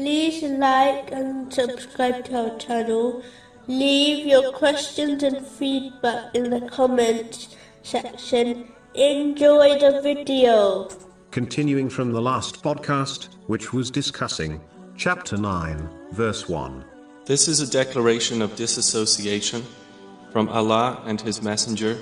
like and subscribe to our channel. Leave your questions and feedback in the comments section. Enjoy the video. Continuing from the last podcast, which was discussing chapter 9, verse 1. This is a declaration of disassociation from Allah and His Messenger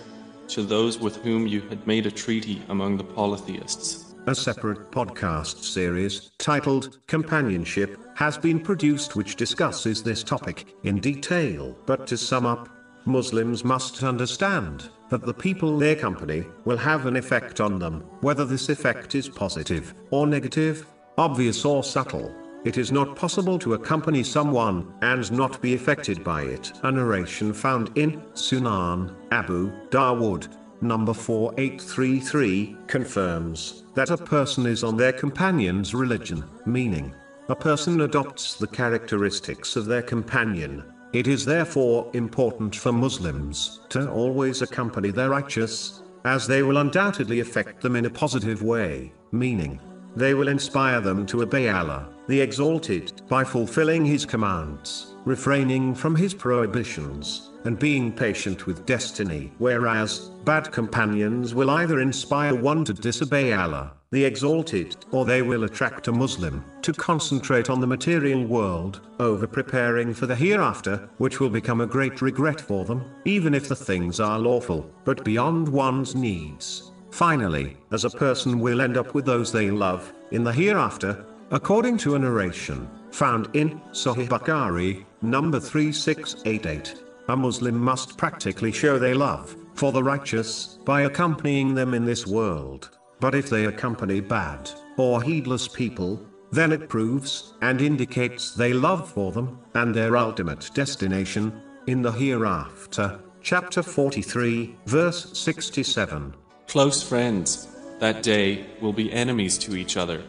to those with whom you had made a treaty among the polytheists. A separate podcast series titled Companionship has been produced which discusses this topic in detail. But to sum up, Muslims must understand that the people they accompany will have an effect on them, whether this effect is positive or negative, obvious or subtle. It is not possible to accompany someone and not be affected by it. A narration found in Sunan Abu Dawood, number 4833, confirms that a person is on their companion's religion, meaning, a person adopts the characteristics of their companion. It is therefore important for Muslims to always accompany their righteous, as they will undoubtedly affect them in a positive way, meaning, they will inspire them to obey Allah, the Exalted, by fulfilling His commands, refraining from His prohibitions, and being patient with destiny. Whereas, bad companions will either inspire one to disobey Allah, the Exalted, or they will attract a Muslim to concentrate on the material world, over preparing for the hereafter, which will become a great regret for them, even if the things are lawful, but beyond one's needs. Finally, as a person will end up with those they love, in the hereafter, according to a narration, found in Sahih Bukhari, number 3688. A Muslim must practically show they love, for the righteous, by accompanying them in this world. But if they accompany bad, or heedless people, then it proves and indicates they love for them, and their ultimate destination, in the hereafter. Chapter 43, verse 67. Close friends, that day, will be enemies to each other,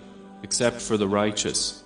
except for the righteous.